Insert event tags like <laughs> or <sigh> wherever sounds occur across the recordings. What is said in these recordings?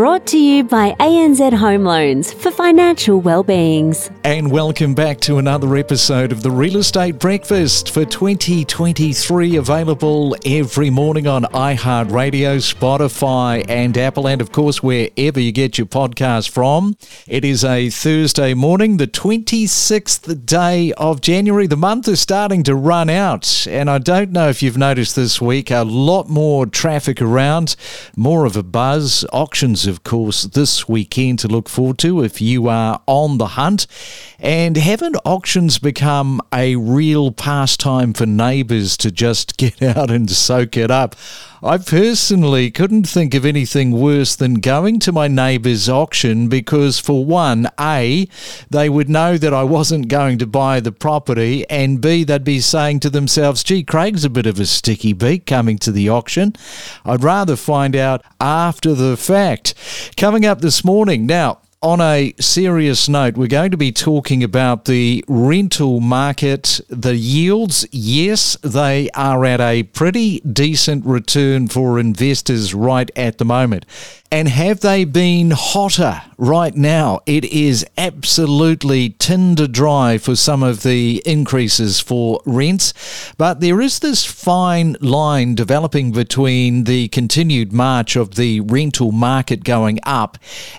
brought to you by ANZ Home Loans for financial well-beings. And welcome back to another episode of the Real Estate Breakfast for 2023, available every morning on iHeartRadio, Spotify, and Apple, and of course, wherever you get your podcast from. It is a Thursday morning, the 26th day of January. The month is starting to run out, and I don't know if you've noticed this week a lot more traffic around more of a buzz. Auctions, of course, this weekend to look forward to if you are on the hunt. And haven't auctions become a real pastime for neighbours to just <laughs> get out and soak it up? I personally couldn't think of anything worse than going to my neighbour's auction because, for one, A, they would know that I wasn't going to buy the property, and B, they'd be saying to themselves, gee, Craig's a bit of a sticky beak coming to the auction. I'd rather find out after the fact. Coming up this morning, now, on a serious note, we're going to be talking about the rental market. The yields, yes, they are at a pretty decent return for investors right at the moment. And have they been hotter right now? It is absolutely tinder dry for some of the increases for rents. But there is this fine line developing between the continued march of the rental market going up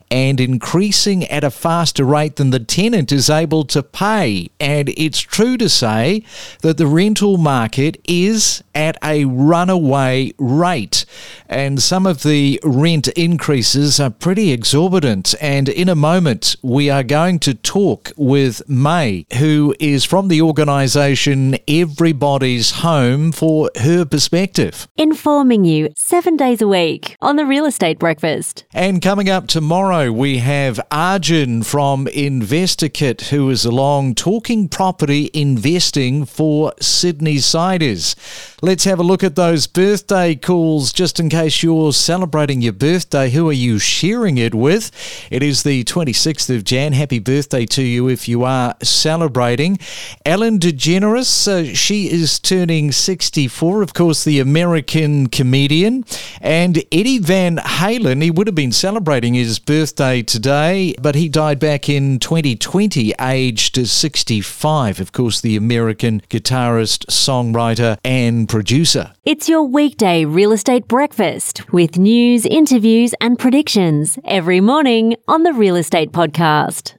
and increasing at a faster rate than the tenant is able to pay. And it's true to say that the rental market is at a runaway rate. And some of the rent increases are pretty exorbitant. And in a moment, we are going to talk with Maiy, who is from the organisation Everybody's Home, for her perspective. Informing you seven days a week on the Real Estate Breakfast. And coming up tomorrow, we have Arjun from InvestorKit, who is along talking property investing for Sydney Siders. Let's have a look at those birthday calls just in case you're celebrating your birthday. Who are you sharing it with? It is the 26th of Jan. Happy birthday to you if you are celebrating. Ellen DeGeneres, uh, she is turning 64, of course, the American comedian. And Eddie Van Halen, he would have been celebrating his birthday today, but he died back in 2020, aged 65. Of course, the American guitarist, songwriter, and producer. It's your weekday real estate breakfast with news, interviews, and predictions every morning on the Real Estate Podcast.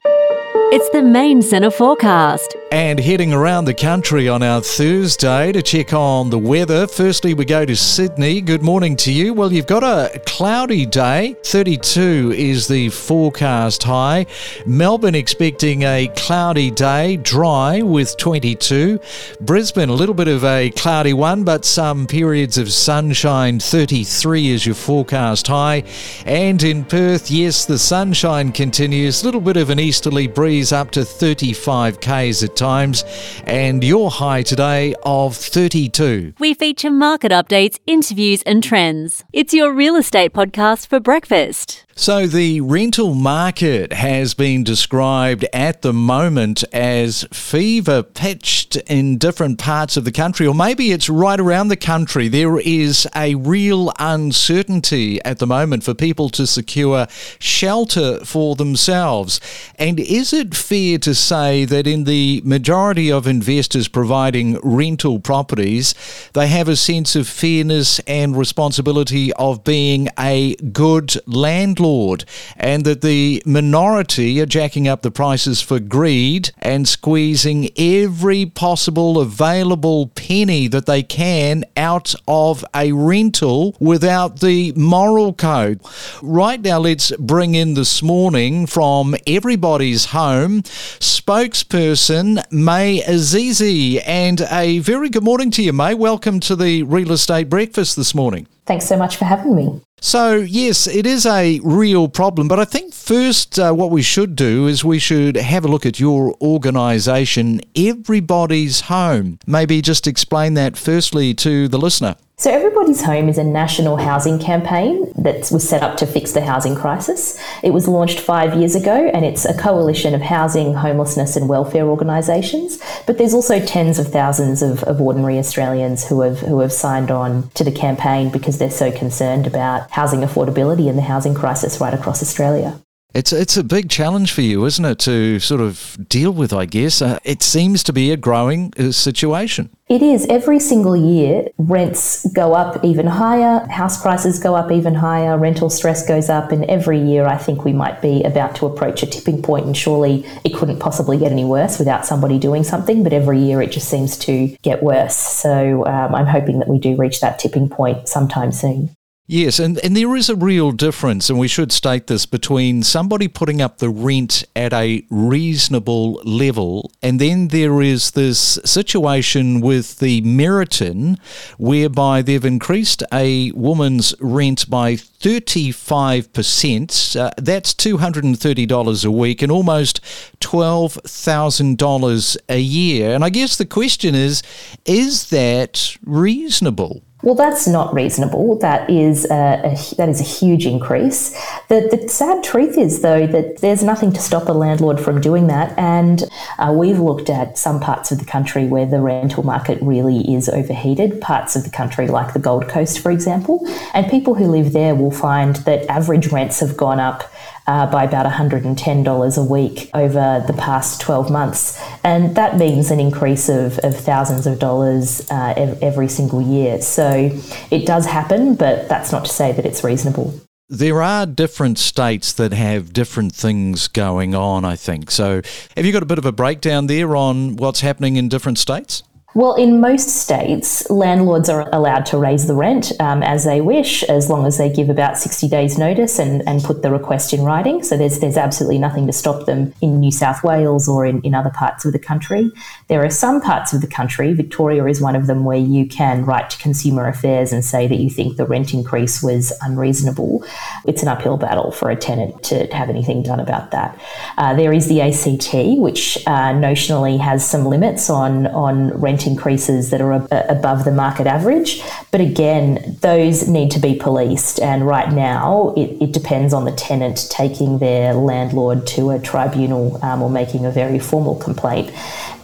It's the main centre forecast. And heading around the country on our Thursday to check on the weather. Firstly, we go to Sydney. Good morning to you. Well, you've got a cloudy day. 32 is the forecast high. Melbourne expecting a cloudy day, dry with 22. Brisbane, a little bit of a cloudy one, but some periods of sunshine. 33 is your forecast high. And in Perth, yes, the sunshine continues. A little bit of an easterly breeze up to 35 k's at times, and your high today of 32. We feature market updates, interviews, and trends. It's your real estate podcast for breakfast. So, the rental market has been described at the moment as fever pitched in different parts of the country, or maybe it's right around the country. There is a real uncertainty at the moment for people to secure shelter for themselves. And is it fair to say that in the majority of investors providing rental properties, they have a sense of fairness and responsibility of being a good landlord? And that the minority are jacking up the prices for greed and squeezing every possible available penny that they can out of a rental without the moral code. Right now, let's bring in this morning from Everybody's Home spokesperson Maiy Azize. And a very good morning to you, Maiy. Welcome to the Real Estate Breakfast this morning. Thanks so much for having me. So, yes, it is a real problem, but I think first uh, what we should do is we should have a look at your organisation, Everybody's Home. Maybe just explain that firstly to the listener. So, Everybody's Home is a national housing campaign that was set up to fix the housing crisis. It was launched five years ago and it's a coalition of housing, homelessness, and welfare organisations. But there's also tens of thousands of, of ordinary Australians who have, who have signed on to the campaign because they're so concerned about housing affordability and the housing crisis right across Australia. It's it's a big challenge for you, isn't it, to sort of deal with? I guess uh, it seems to be a growing uh, situation. It is. Every single year, rents go up even higher, house prices go up even higher, rental stress goes up, and every year I think we might be about to approach a tipping point. and surely it couldn't possibly get any worse without somebody doing something. But every year it just seems to get worse. So um, I'm hoping that we do reach that tipping point sometime soon. Yes, and, and there is a real difference, and we should state this between somebody putting up the rent at a reasonable level, and then there is this situation with the Meriton whereby they've increased a woman's rent by 35%. Uh, that's $230 a week and almost $12,000 a year. And I guess the question is is that reasonable? Well, that's not reasonable. That is a, a, that is a huge increase. The, the sad truth is, though, that there's nothing to stop a landlord from doing that. And uh, we've looked at some parts of the country where the rental market really is overheated, parts of the country like the Gold Coast, for example. And people who live there will find that average rents have gone up uh, by about $110 a week over the past 12 months. And that means an increase of, of thousands of dollars uh, every single year. So it does happen, but that's not to say that it's reasonable. There are different states that have different things going on, I think. So, have you got a bit of a breakdown there on what's happening in different states? Well, in most states, landlords are allowed to raise the rent um, as they wish, as long as they give about 60 days' notice and, and put the request in writing. So there's, there's absolutely nothing to stop them in New South Wales or in, in other parts of the country. There are some parts of the country, Victoria is one of them, where you can write to Consumer Affairs and say that you think the rent increase was unreasonable. It's an uphill battle for a tenant to have anything done about that. Uh, there is the ACT, which uh, notionally has some limits on, on rent increases that are ab- above the market average. But again, those need to be policed. And right now, it, it depends on the tenant taking their landlord to a tribunal um, or making a very formal complaint.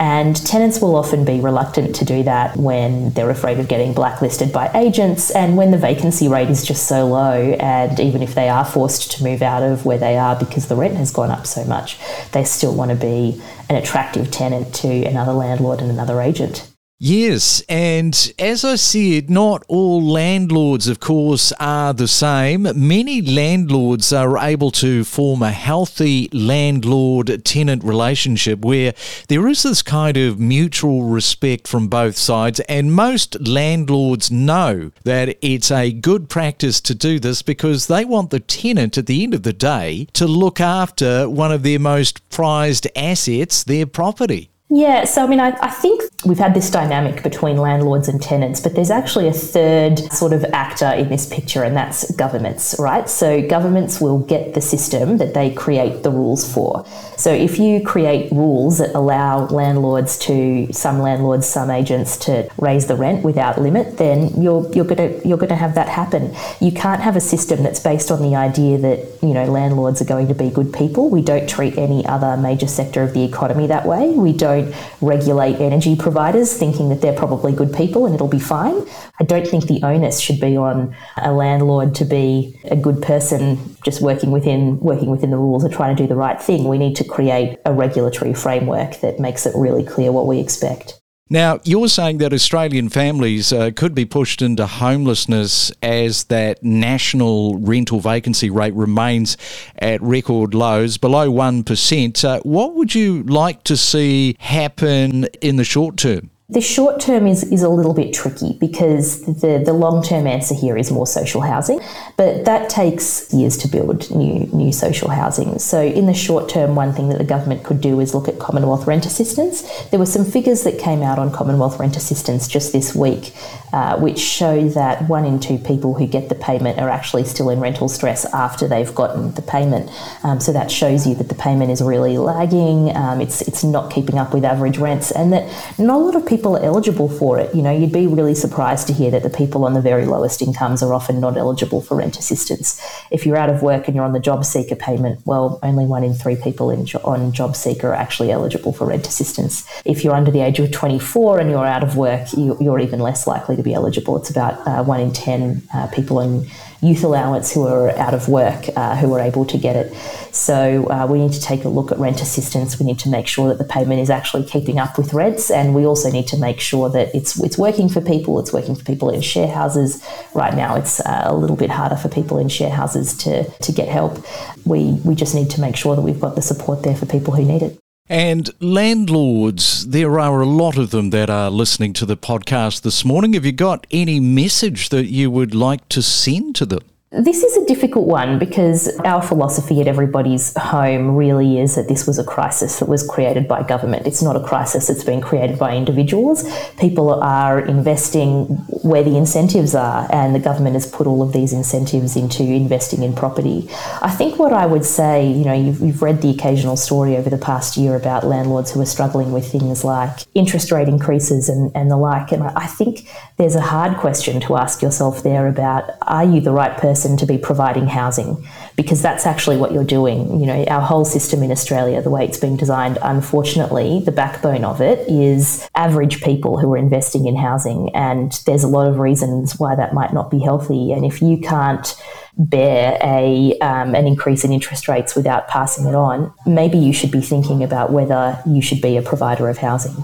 And tenants will often be reluctant to do that when they're afraid of getting blacklisted by agents and when the vacancy rate is just so low. And even if they are forced to move out of where they are because the rent has gone up so much, they still want to be an attractive tenant to another landlord and another agent. Yes, and as I said, not all landlords, of course, are the same. Many landlords are able to form a healthy landlord tenant relationship where there is this kind of mutual respect from both sides, and most landlords know that it's a good practice to do this because they want the tenant at the end of the day to look after one of their most prized assets, their property. Yeah, so I mean, I, I, think we've had this dynamic between landlords and tenants, but there's actually a third sort of actor in this picture, and that's governments, right? So governments will get the system that they create the rules for. So if you create rules that allow landlords to, some landlords, some agents to raise the rent without limit, then you're you're gonna you're gonna have that happen. You can't have a system that's based on the idea that you know landlords are going to be good people. We don't treat any other major sector of the economy that way. We don't regulate energy providers thinking that they're probably good people and it'll be fine. I don't think the onus should be on a landlord to be a good person just working within working within the rules or trying to do the right thing. We need to create a regulatory framework that makes it really clear what we expect. Now, you're saying that Australian families uh, could be pushed into homelessness as that national rental vacancy rate remains at record lows, below 1%. Uh, what would you like to see happen in the short term? The short term is, is a little bit tricky because the, the long term answer here is more social housing, but that takes years to build new new social housing. So in the short term, one thing that the government could do is look at Commonwealth rent assistance. There were some figures that came out on Commonwealth rent assistance just this week, uh, which show that one in two people who get the payment are actually still in rental stress after they've gotten the payment. Um, so that shows you that the payment is really lagging. Um, it's it's not keeping up with average rents, and that not a lot of people people are eligible for it. You know, you'd be really surprised to hear that the people on the very lowest incomes are often not eligible for rent assistance. If you're out of work and you're on the job seeker payment, well, only one in three people in, on job seeker are actually eligible for rent assistance. If you're under the age of 24 and you're out of work, you, are even less likely to be eligible. It's about uh, one in 10 uh, people on youth allowance who are out of work uh, who are able to get it. So uh, we need to take a look at rent assistance. We need to make sure that the payment is actually keeping up with rents, and we also need to make sure that it's it's working for people. It's working for people in share houses. Right now, it's uh, a little bit harder for people in share houses to to get help. We we just need to make sure that we've got the support there for people who need it. And landlords, there are a lot of them that are listening to the podcast this morning. Have you got any message that you would like to send to them? This is a difficult one because our philosophy at everybody's home really is that this was a crisis that was created by government. It's not a crisis that's been created by individuals. People are investing where the incentives are, and the government has put all of these incentives into investing in property. I think what I would say, you know, you've, you've read the occasional story over the past year about landlords who are struggling with things like interest rate increases and, and the like. And I think there's a hard question to ask yourself there about are you the right person? Person to be providing housing because that's actually what you're doing. You know, our whole system in Australia, the way it's been designed, unfortunately, the backbone of it is average people who are investing in housing. And there's a lot of reasons why that might not be healthy. And if you can't bear a um, an increase in interest rates without passing it on, maybe you should be thinking about whether you should be a provider of housing.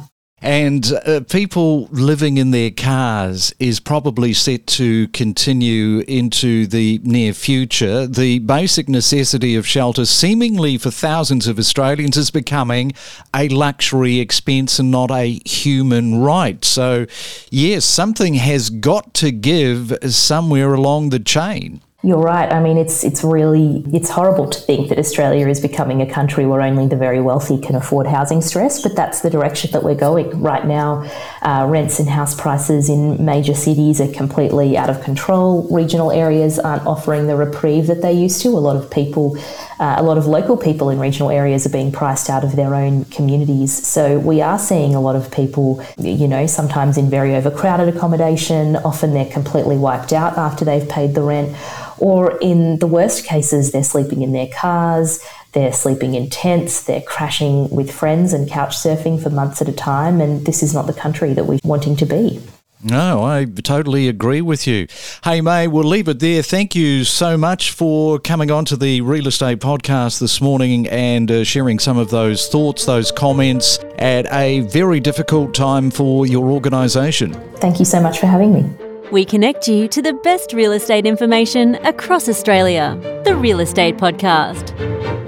And uh, people living in their cars is probably set to continue into the near future. The basic necessity of shelter, seemingly for thousands of Australians, is becoming a luxury expense and not a human right. So, yes, something has got to give somewhere along the chain. You're right. I mean, it's it's really it's horrible to think that Australia is becoming a country where only the very wealthy can afford housing stress, but that's the direction that we're going right now. Uh, rents and house prices in major cities are completely out of control. Regional areas aren't offering the reprieve that they used to. A lot of people, uh, a lot of local people in regional areas are being priced out of their own communities. So we are seeing a lot of people, you know, sometimes in very overcrowded accommodation. Often they're completely wiped out after they've paid the rent or in the worst cases, they're sleeping in their cars, they're sleeping in tents, they're crashing with friends and couch surfing for months at a time. And this is not the country that we're wanting to be. No, I totally agree with you. Hey, Maiy, we'll leave it there. Thank you so much for coming on to the Real Estate Podcast this morning and uh, sharing some of those thoughts, those comments at a very difficult time for your organisation. Thank you so much for having me. We connect you to the best real estate information across Australia. The Real Estate Podcast.